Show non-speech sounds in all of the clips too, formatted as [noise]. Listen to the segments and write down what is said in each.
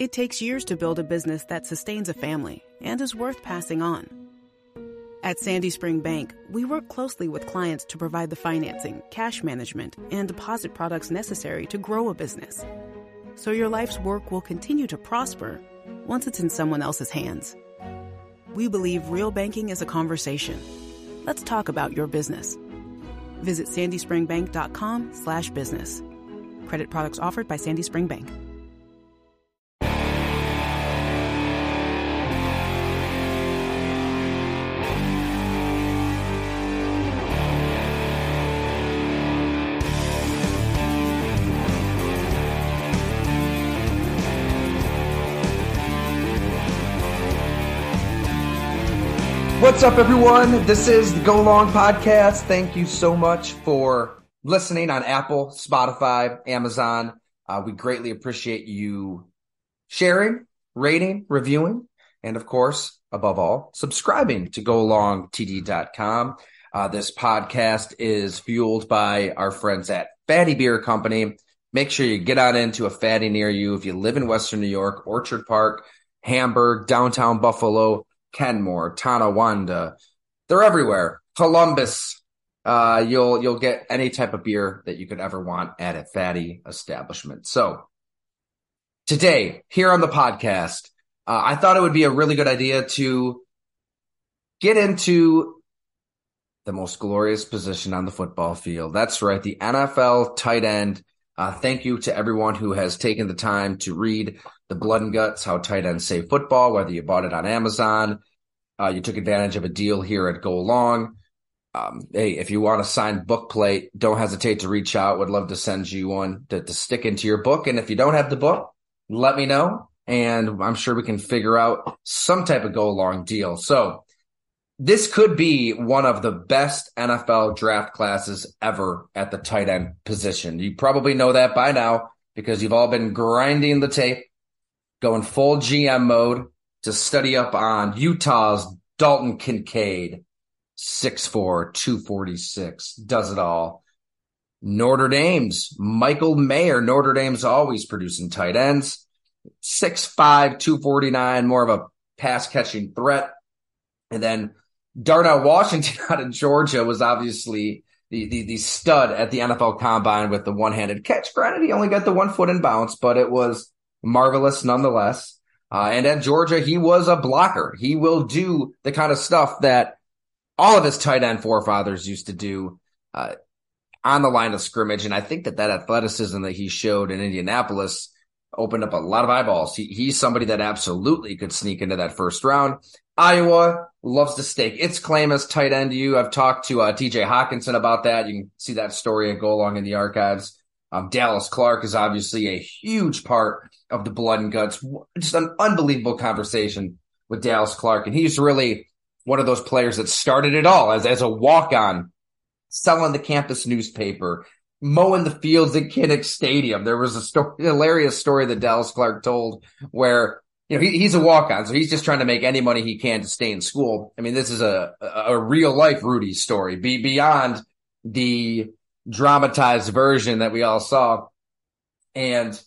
It takes years to build a business that sustains a family and is worth passing on. At Sandy Spring Bank, we work closely with clients to provide the financing, cash management, and deposit products necessary to grow a business. So your life's work will continue to prosper once it's in someone else's hands. We believe real banking is a conversation. Let's talk about your business. Visit sandyspringbank.com slash business. Credit products offered by Sandy Spring Bank. What's up, everyone? This is the Go Long Podcast. Thank you so much for listening on Apple, Spotify, Amazon. Uh, we greatly appreciate you sharing, rating, reviewing, and of course, above all, subscribing to GoLongTD.com. Uh, this podcast is fueled by our friends at Fatty Beer Company. Make sure you get on into a fatty near you if you live in Western New York, Orchard Park, Hamburg, downtown Buffalo, Kenmore, Tonawanda. They're everywhere. Columbus. Uh, you'll you'll get any type of beer that you could ever want at a fatty establishment. So today, here on the podcast, uh, I thought it would be a really good idea to get into the most glorious position on the football field. That's right, the NFL tight end. Uh, thank you to everyone who has taken the time to read the blood and guts, how tight ends save football, whether you bought it on Amazon, uh, you took advantage of a deal here at Go Long. Um, hey, if you want a signed book plate, don't hesitate to reach out. Would love to send you one to, to stick into your book. And if you don't have the book, let me know. And I'm sure we can figure out some type of go long deal. So this could be one of the best NFL draft classes ever at the tight end position. You probably know that by now because you've all been grinding the tape, going full GM mode to study up on Utah's Dalton Kincaid, 6'4, 246, does it all. Notre Dame's Michael Mayer. Notre Dame's always producing tight ends. 6'5, 249, more of a pass catching threat. And then Darnell Washington [laughs] out of Georgia was obviously the, the, the stud at the NFL combine with the one handed catch. Granted, he only got the one foot in bounce, but it was marvelous nonetheless. Uh, and at Georgia, he was a blocker. He will do the kind of stuff that all of his tight end forefathers used to do uh, on the line of scrimmage. And I think that that athleticism that he showed in Indianapolis opened up a lot of eyeballs. He, he's somebody that absolutely could sneak into that first round. Iowa loves to stake its claim as Tight End U. I've talked to uh, TJ Hockenson about that. You can see that story and Go Long in the archives. Um, Dallas Clark is obviously a huge part of the blood and guts. Just an unbelievable conversation with Dallas Clark. And he's really one of those players that started it all as, as a walk on, selling the campus newspaper, mowing the fields at Kinnick Stadium. There was a story, [laughs] hilarious story that Dallas Clark told where you know, he, he's a walk on, so he's just trying to make any money he can to stay in school. I mean, this is a, a, real life Rudy story be beyond the dramatized version that we all saw. And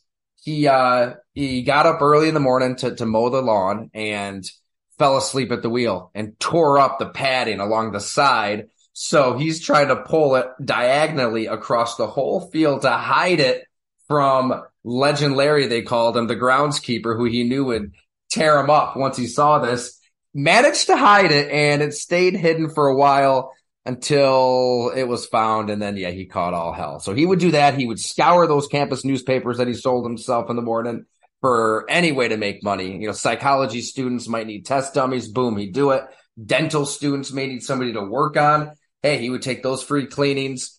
he, uh, he got up early in the morning to, to mow the lawn and fell asleep at the wheel and tore up the padding along the side. So he's trying to pull it diagonally across the whole field to hide it from Legend Larry, they called him, the groundskeeper, who he knew would tear him up once he saw this. Managed to hide it and it stayed hidden for a while until it was found. And then, yeah, he caught all hell. So he would do that. He would scour those campus newspapers that he sold himself in the morning for any way to make money. You know, psychology students might need test dummies. Boom, he'd do it. Dental students may need somebody to work on. Hey, he would take those free cleanings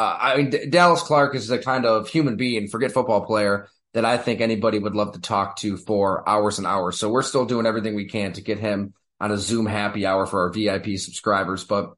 uh, I mean, D- Dallas Clark is the kind of human being, forget football player, that I think anybody would love to talk to for hours and hours. So we're still doing everything we can to get him on a Zoom happy hour for our VIP subscribers. But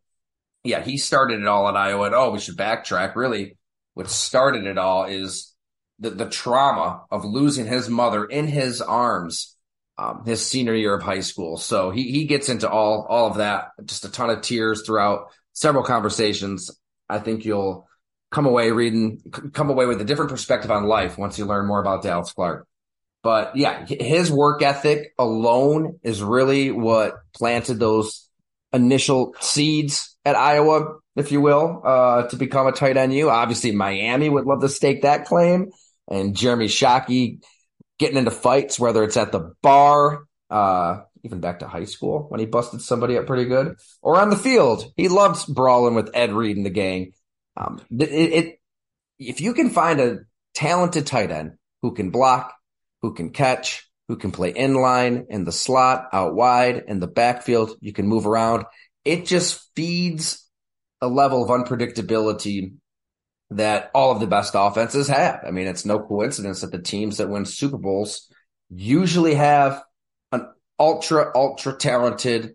yeah, he started it all at Iowa. And, oh, we should backtrack. Really, what started it all is the, the trauma of losing his mother in his arms um, his senior year of high school. So he he gets into all all of that, just a ton of tears throughout several conversations. I think you'll come away reading, come away with a different perspective on life once you learn more about Dallas Clark. But yeah, his work ethic alone is really what planted those initial seeds at Iowa, if you will, uh, to become a tight end. You obviously Miami would love to stake that claim, and Jeremy Shockey getting into fights, whether it's at the bar, uh, even back to high school when he busted somebody up pretty good, or on the field. He loves brawling with Ed Reed and the gang. Um, it, it, if you can find a talented tight end who can block, who can catch, who can play in the slot, out wide, in the backfield, you can move around. It just feeds a level of unpredictability that all of the best offenses have. I mean, it's no coincidence that the teams that win Super Bowls usually have an ultra, ultra talented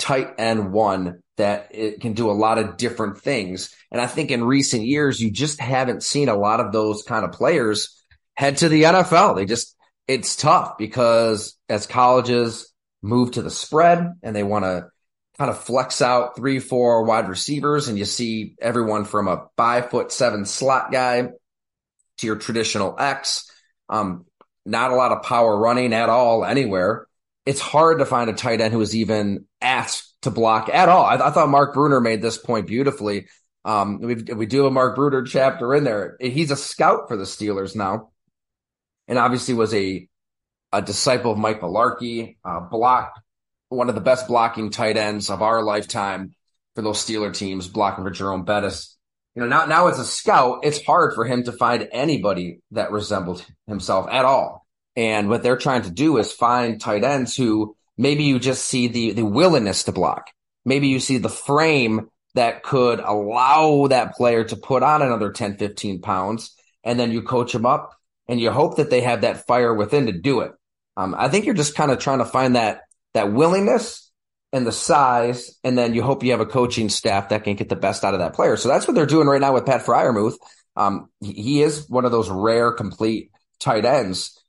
tight end one that it can do a lot of different things. And I think in recent years, you just haven't seen a lot of those kind of players head to the NFL. They just, it's tough because as colleges move to the spread and they want to kind of flex out three, four wide receivers, and you see everyone from a five foot seven slot guy to your traditional X. Um, not a lot of power running at all anywhere. It's hard to find a tight end who is even asked to block at all. I, I thought Mark Bruener made this point beautifully. Um, we we do a Mark Bruener chapter in there. He's a scout for the Steelers now, and obviously was a a disciple of Mike Mularkey, uh, blocked one of the best blocking tight ends of our lifetime for those Steeler teams, blocking for Jerome Bettis. You know, now, now as a scout, it's hard for him to find anybody that resembled himself at all. And what they're trying to do is find tight ends who maybe you just see the, the willingness to block. Maybe you see the frame that could allow that player to put on another 10, 15 pounds. And then you coach him up and you hope that they have that fire within to do it. Um, I think you're just kind of trying to find that that willingness and the size, and then you hope you have a coaching staff that can get the best out of that player. So that's what they're doing right now with Pat Freiermuth. Um, he is one of those rare complete tight ends.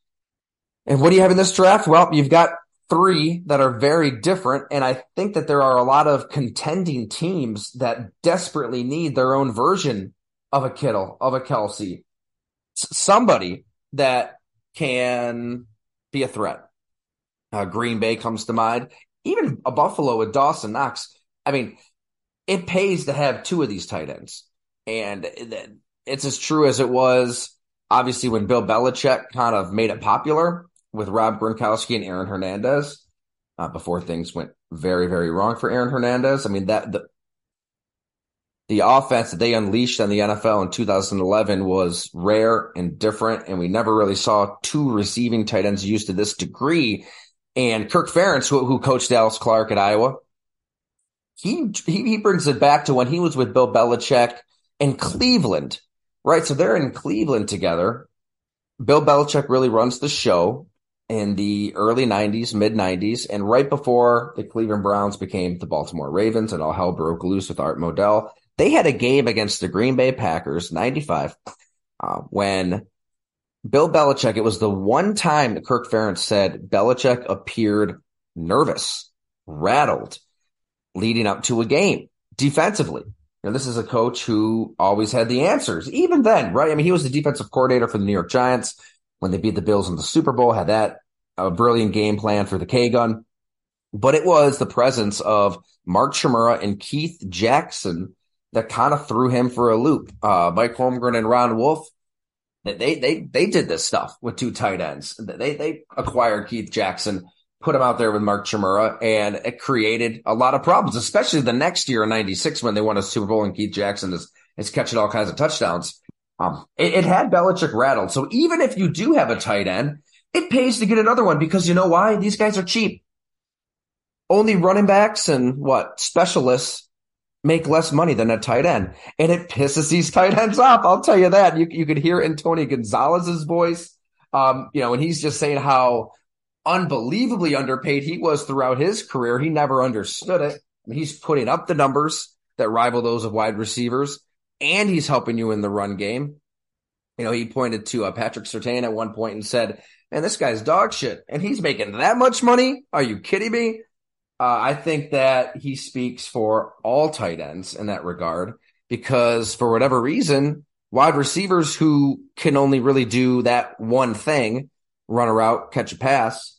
And what do you have in this draft? Well, you've got three that are very different. And I think that there are a lot of contending teams that desperately need their own version of a Kittle, of a Kelce, somebody that can be a threat. Uh, Green Bay comes to mind. Even a Buffalo with Dawson Knox. I mean, it pays to have two of these tight ends. And it's as true as it was, obviously, when Bill Belichick kind of made it popular with Rob Gronkowski and Aaron Hernandez uh, before things went very, very wrong for Aaron Hernandez. I mean, that the, the offense that they unleashed on the NFL in 2011 was rare and different, and we never really saw two receiving tight ends used to this degree and Kirk Ferentz, who, who coached Dallas Clark at Iowa, he, he, he brings it back to when he was with Bill Belichick in Cleveland, right? So they're in Cleveland together. Bill Belichick really runs the show in the early 90s, mid 90s, and right before the Cleveland Browns became the Baltimore Ravens and all hell broke loose with Art Modell, they had a game against the Green Bay Packers, 95, uh, when Bill Belichick, it was the one time that Kirk Ferentz said Belichick appeared nervous, rattled, leading up to a game defensively. You know, this is a coach who always had the answers, even then, right? I mean, he was the defensive coordinator for the New York Giants when they beat the Bills in the Super Bowl, had that a brilliant game plan for the K gun. But it was the presence of Mark Chmura and Keith Jackson that kind of threw him for a loop. Uh, Mike Holmgren and Ron Wolf they they they did this stuff with two tight ends. They they acquired Keith Jackson, put him out there with Mark Chmura, and it created a lot of problems, especially the next year in '96 when they won a Super Bowl and Keith Jackson is is catching all kinds of touchdowns. Um, it, it had Belichick rattled. So even if you do have a tight end, it pays to get another one because you know why? These guys are cheap. Only running backs and what specialists make less money than a tight end. And it pisses these tight ends off. I'll tell you that. You, you could hear Antonio Gonzalez's voice, um, you know, and he's just saying how unbelievably underpaid he was throughout his career. He never understood it. I mean, he's putting up the numbers that rival those of wide receivers, and he's helping you in the run game. You know, he pointed to uh, Patrick Surtain at one point and said, man, this guy's dog shit. And he's making that much money? Are you kidding me? Uh, I think that he speaks for all tight ends in that regard because for whatever reason, wide receivers who can only really do that one thing run a route, catch a pass,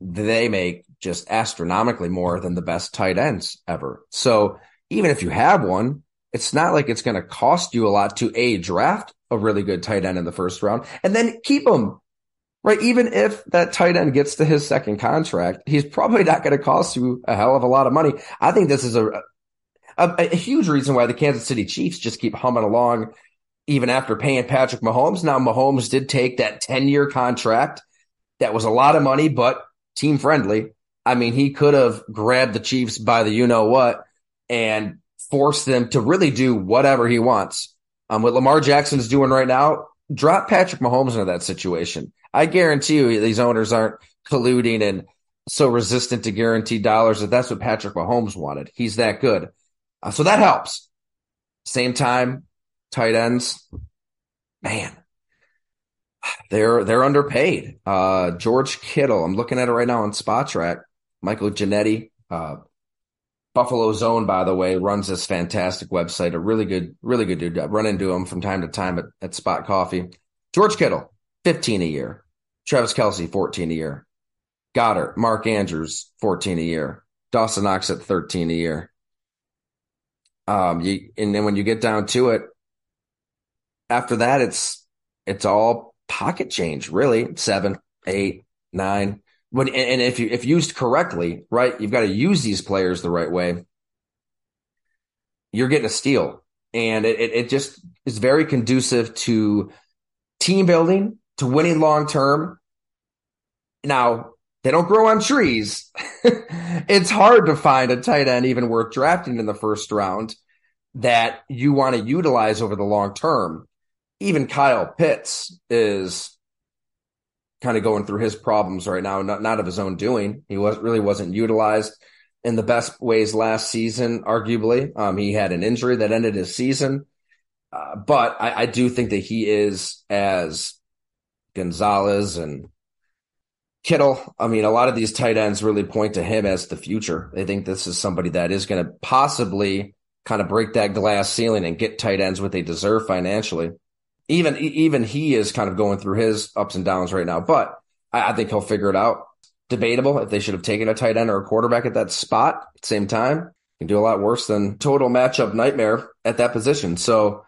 they make just astronomically more than the best tight ends ever. So even if you have one, it's not like it's going to cost you a lot to a draft a really good tight end in the first round and then keep them. Right. Even if that tight end gets to his second contract, he's probably not going to cost you a hell of a lot of money. I think this is a, a, a huge reason why the Kansas City Chiefs just keep humming along even after paying Patrick Mahomes. Now, Mahomes did take that 10 year contract. That was a lot of money, but team friendly. I mean, he could have grabbed the Chiefs by the you know what and forced them to really do whatever he wants. Um, what Lamar Jackson is doing right now, drop Patrick Mahomes into that situation. I guarantee you these owners aren't colluding and so resistant to guaranteed dollars that that's what Patrick Mahomes wanted. He's that good. Uh, so that helps. Same time, tight ends, man, they're they're underpaid. Uh, George Kittle, I'm looking at it right now on Spotrac. Michael Ginnitti, uh, Buffalo Zone, by the way, runs this fantastic website. A really good, really good dude. I run into him from time to time at, at Spot Coffee. George Kittle, 15 a year. Travis Kelce, 14 a year. Goedert, Mark Andrews, 14 a year. Dawson Knox at 13 a year. Um, you, and then when you get down to it, after that, it's, it's all pocket change, really. Seven, eight, nine. When, and if you, if used correctly, right, you've got to use these players the right way. You're getting a steal. And it, it, it just is very conducive to team building, to winning long term. Now, they don't grow on trees. [laughs] it's hard to find a tight end even worth drafting in the first round that you want to utilize over the long term even Kyle Pitts is kind of going through his problems right now, not, not of his own doing. He was really wasn't utilized in the best ways last season, arguably. Um, he had an injury that ended his season. Uh, but I, I, do think that he is as Gonzalez and Kittle. I mean, a lot of these tight ends really point to him as the future. They think this is somebody that is going to possibly kind of break that glass ceiling and get tight ends what they deserve financially even even he is kind of going through his ups and downs right now. But I, I think he'll figure it out. Debatable if they should have taken a tight end or a quarterback at that spot at the same time. Can do a lot worse than total matchup nightmare at that position. So,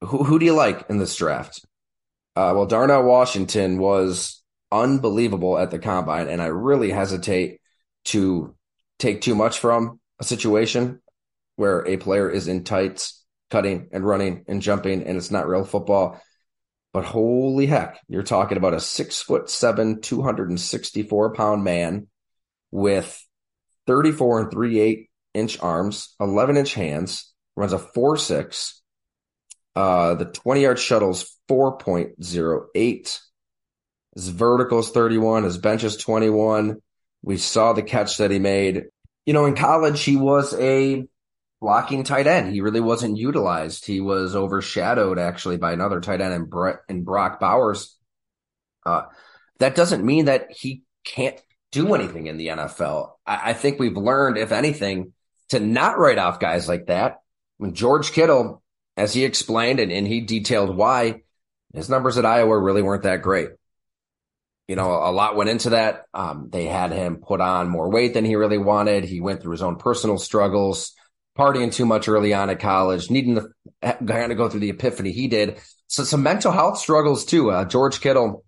who who do you like in this draft? Uh, well, Darnell Washington was unbelievable at the combine, and I really hesitate to take too much from a situation where a player is in tights cutting and running and jumping, and it's not real football. But holy heck, you're talking about a six foot seven, 264 pound man with 34 and 3 8 inch arms, 11 inch hands, runs a 4 6. Uh, the 20 yard shuttle's 4.08. His vertical is 31. His bench is 21. We saw the catch that he made. You know, in college, he was a blocking tight end. He really wasn't utilized. He was overshadowed actually by another tight end in, Brett, in Brock Bowers. Uh, that doesn't mean that he can't do anything in the NFL. I, I, think we've learned, if anything, to not write off guys like that. When George Kittle, as he explained and, and he detailed why, his numbers at Iowa really weren't that great. You know, a lot went into that. Um, they had him put on more weight than he really wanted. He went through his own personal struggles partying too much early on at college, needing to kind of go through the epiphany he did. So some mental health struggles too. Uh, George Kittle,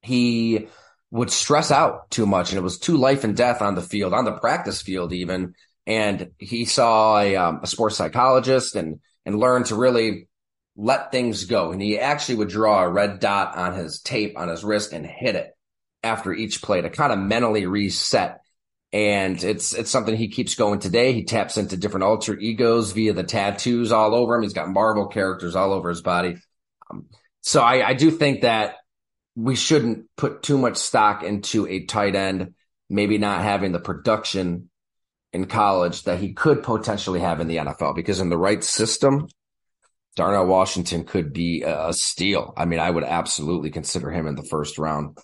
he would stress out too much and it was too life and death on the field, on the practice field even. And he saw a, um, a sports psychologist and, and learned to really let things go. And he actually would draw a red dot on his tape on his wrist and hit it after each play to kind of mentally reset and it's it's something he keeps going today. He taps into different alter egos via the tattoos all over him. He's got Marvel characters all over his body. Um, so I, I do think that we shouldn't put too much stock into a tight end, maybe not having the production in college that he could potentially have in the NFL because in the right system, Darnell Washington could be a steal. I mean, I would absolutely consider him in the first round.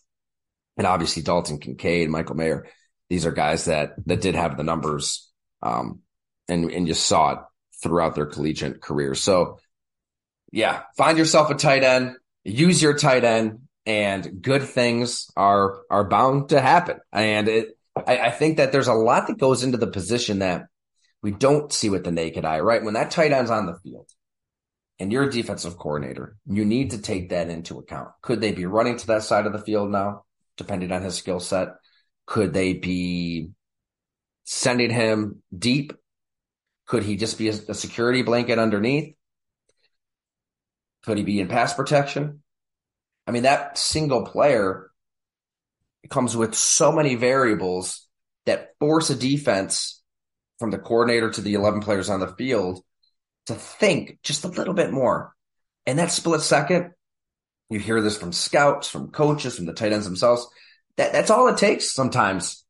And obviously Dalton Kincaid, Michael Mayer these are guys that that did have the numbers, um, and and you saw it throughout their collegiate career. So, yeah, find yourself a tight end, use your tight end, and good things are are bound to happen. And it, I, I think that there's a lot that goes into the position that we don't see with the naked eye, right? When that tight end's on the field and you're a defensive coordinator, you need to take that into account. Could they be running to that side of the field now, depending on his skill set? Could they be sending him deep? Could he just be a, a security blanket underneath? Could he be in pass protection? I mean, that single player comes with so many variables that force a defense from the coordinator to the 11 players on the field to think just a little bit more. And that split second, you hear this from scouts, from coaches, from the tight ends themselves. That that's all it takes sometimes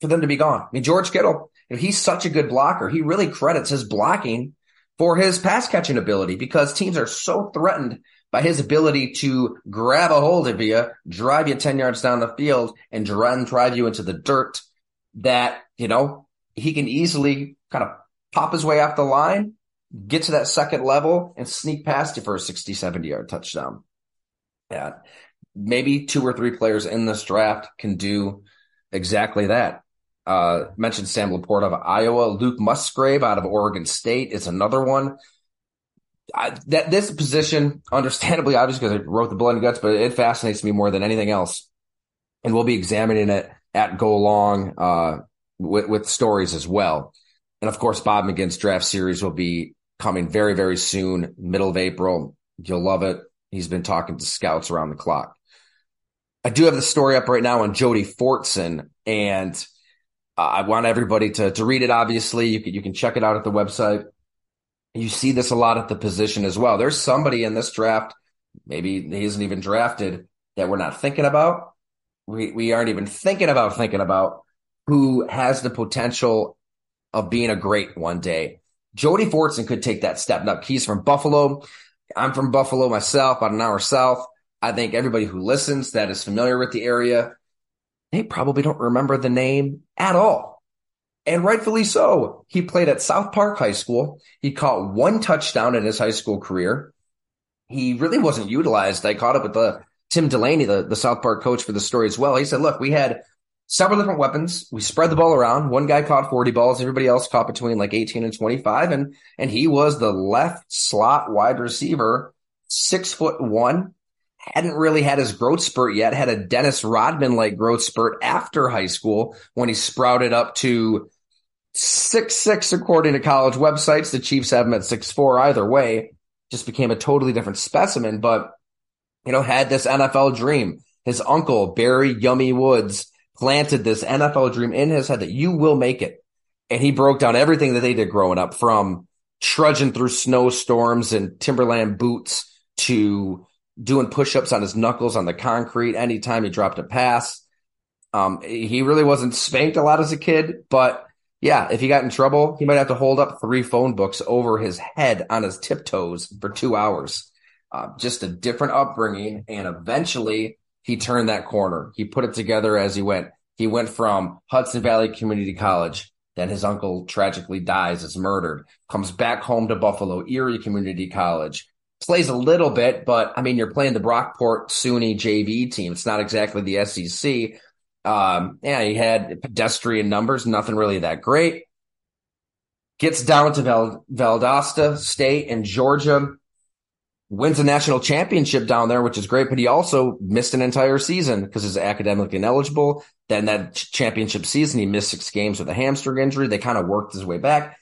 for them to be gone. I mean, George Kittle, you know, he's such a good blocker. He really credits his blocking for his pass catching ability because teams are so threatened by his ability to grab a hold of you, drive you 10 yards down the field and drive you into the dirt that, you know, he can easily kind of pop his way off the line, get to that second level and sneak past you for a 60, 70 yard touchdown. Yeah. Maybe two or three players in this draft can do exactly that. Uh, mentioned Sam LaPorta of Iowa. Luke Musgrave out of Oregon State is another one. I, that this position, understandably, obviously, because I wrote the blood and guts, but it fascinates me more than anything else. And we'll be examining it at Go Long uh, with, with stories as well. And of course, Bob McGinn's draft series will be coming very, very soon, middle of April. You'll love it. He's been talking to scouts around the clock. I do have the story up right now on Jody Fortson, and uh, I want everybody to to read it. Obviously, you can you can check it out at the website. You see this a lot at the position as well. There's somebody in this draft, maybe he isn't even drafted, that we're not thinking about. We we aren't even thinking about thinking about who has the potential of being a great one day. Jody Fortson could take that step up. He's from Buffalo. I'm from Buffalo myself, about an hour south. I think everybody who listens that is familiar with the area, they probably don't remember the name at all. And rightfully so. He played at South Park High School. He caught one touchdown in his high school career. He really wasn't utilized. I caught up with the Tim Delaney, the, the South Park coach for the story as well. He said, look, we had several different weapons. We spread the ball around. One guy caught 40 balls. Everybody else caught between like 18 and 25. And, and he was the left slot wide receiver, six foot one. Hadn't really had his growth spurt yet. Had a Dennis Rodman like growth spurt after high school when he sprouted up to six six according to college websites. The Chiefs have him at six four. Either way, just became a totally different specimen. But you know, had this NFL dream. His uncle Barry Yummy Woods planted this NFL dream in his head that you will make it. And he broke down everything that they did growing up from trudging through snowstorms and Timberland boots to doing push-ups on his knuckles on the concrete anytime he dropped a pass. Um, he really wasn't spanked a lot as a kid, but yeah, if he got in trouble, he might have to hold up three phone books over his head on his tiptoes for two hours. Uh, just a different upbringing. And eventually he turned that corner. He put it together as he went. He went from Hudson Valley Community College. Then his uncle tragically dies, is murdered, comes back home to Buffalo, Erie Community College, plays a little bit, but I mean, you're playing the Brockport SUNY JV team. It's not exactly the SEC. Um, yeah, he had pedestrian numbers, nothing really that great. Gets down to Val- Valdosta State in Georgia, wins a national championship down there, which is great, but he also missed an entire season because he's academically ineligible. Then that championship season, he missed six games with a hamstring injury. They kind of worked his way back.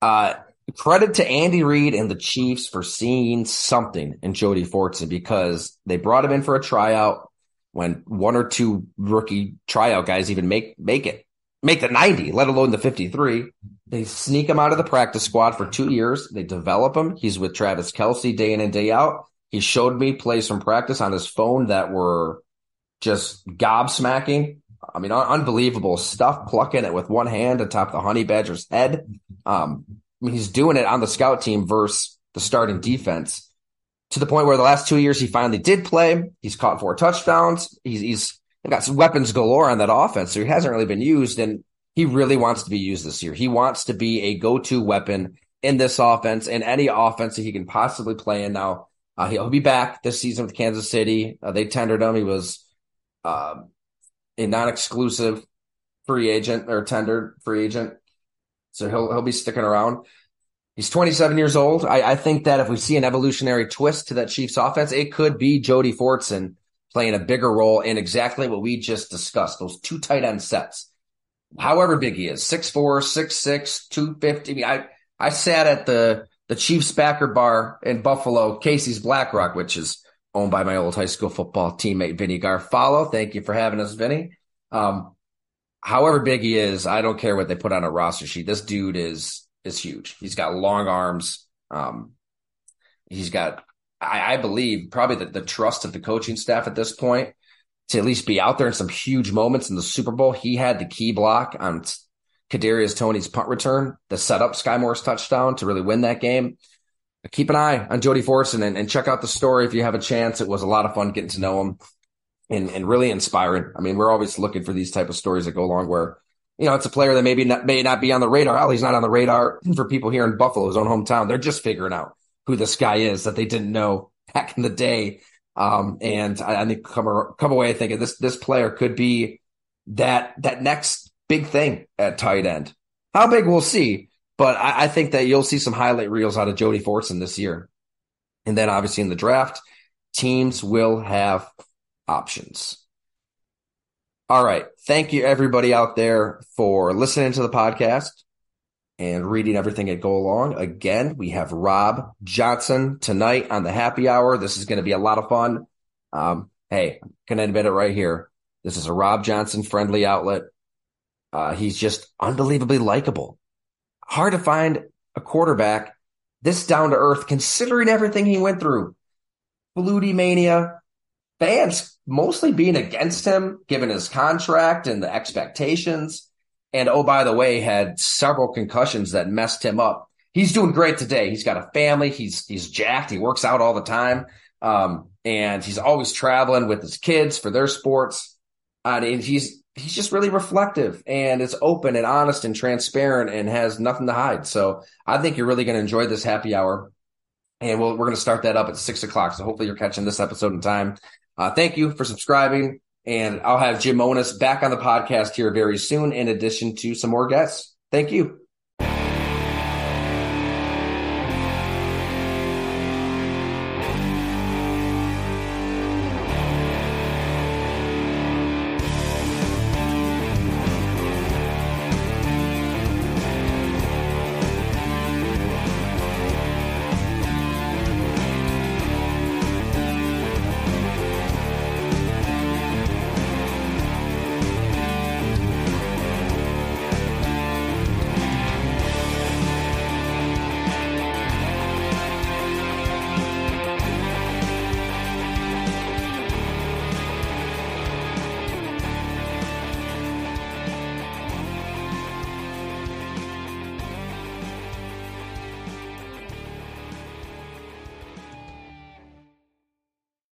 Uh, credit to Andy Reid and the Chiefs for seeing something in Jody Fortson because they brought him in for a tryout when one or two rookie tryout guys even make, make it, make the 90, let alone the 53. They sneak him out of the practice squad for two years. They develop him. He's with Travis Kelce day in and day out. He showed me plays from practice on his phone that were just gobsmacking. I mean, un- unbelievable stuff, plucking it with one hand atop the Honey Badger's head. Um, I mean, he's doing it on the scout team versus the starting defense to the point where the last two years he finally did play. He's caught four touchdowns. He's, he's got some weapons galore on that offense, so he hasn't really been used. And he really wants to be used this year. He wants to be a go-to weapon in this offense and any offense that he can possibly play in. Now, Uh, he'll be back this season with Kansas City. Uh, they tendered him. He was uh, a non-exclusive free agent or tendered free agent, so he'll he'll be sticking around. He's 27 years old. I, I think that if we see an evolutionary twist to that Chiefs offense, it could be Jody Fortson playing a bigger role in exactly what we just discussed. Those two tight end sets. However big he is, 6'4, 6'6, 250. I, I, sat at the the Chiefs backer bar in Buffalo, Casey's Black Rock, which is owned by my old high school football teammate, Vinny Garfalo. Thank you for having us, Vinny. Um, however big he is, I don't care what they put on a roster sheet. This dude is, is huge. He's got long arms. Um, he's got, I, I believe, probably the, the trust of the coaching staff at this point to at least be out there in some huge moments in the Super Bowl. He had the key block on Kadarius Toney's punt return, the setup Skyy Moore's touchdown to really win that game. Keep an eye on Jody Fortson and, and check out the story if you have a chance. It was a lot of fun getting to know him and, and really inspiring. I mean, we're always looking for these type of stories that go along where, you know, it's a player that maybe not, may not be on the radar. Oh, he's not on the radar for people here in Buffalo, his own hometown. They're just figuring out who this guy is that they didn't know [laughs] back in the day. Um, and I, I think come, come away thinking this, this player could be that, that next big thing at tight end. How big we'll see, but I, I think that you'll see some highlight reels out of Jody Fortson this year. And then obviously in the draft, teams will have options. All right. Thank you everybody out there for listening to the podcast and reading everything at Go Long. Again, we have Rob Johnson tonight on the happy hour. This is going to be a lot of fun. Um, hey, can I admit it right here? This is a Rob Johnson friendly outlet. Uh, he's just unbelievably likable. Hard to find a quarterback this down to earth, considering everything he went through. Flutie mania, fans mostly being against him, given his contract and the expectations. And oh, by the way, had several concussions that messed him up. He's doing great today. He's got a family. He's he's jacked. He works out all the time, um, and he's always traveling with his kids for their sports. Uh, and he's he's just really reflective and it's open and honest and transparent and has nothing to hide. So I think you're really going to enjoy this happy hour. And we'll, we're going to start that up at six o'clock. So hopefully you're catching this episode in time. Uh, thank you for subscribing. And I'll have Jim Monos back on the podcast here very soon, in addition to some more guests. Thank you.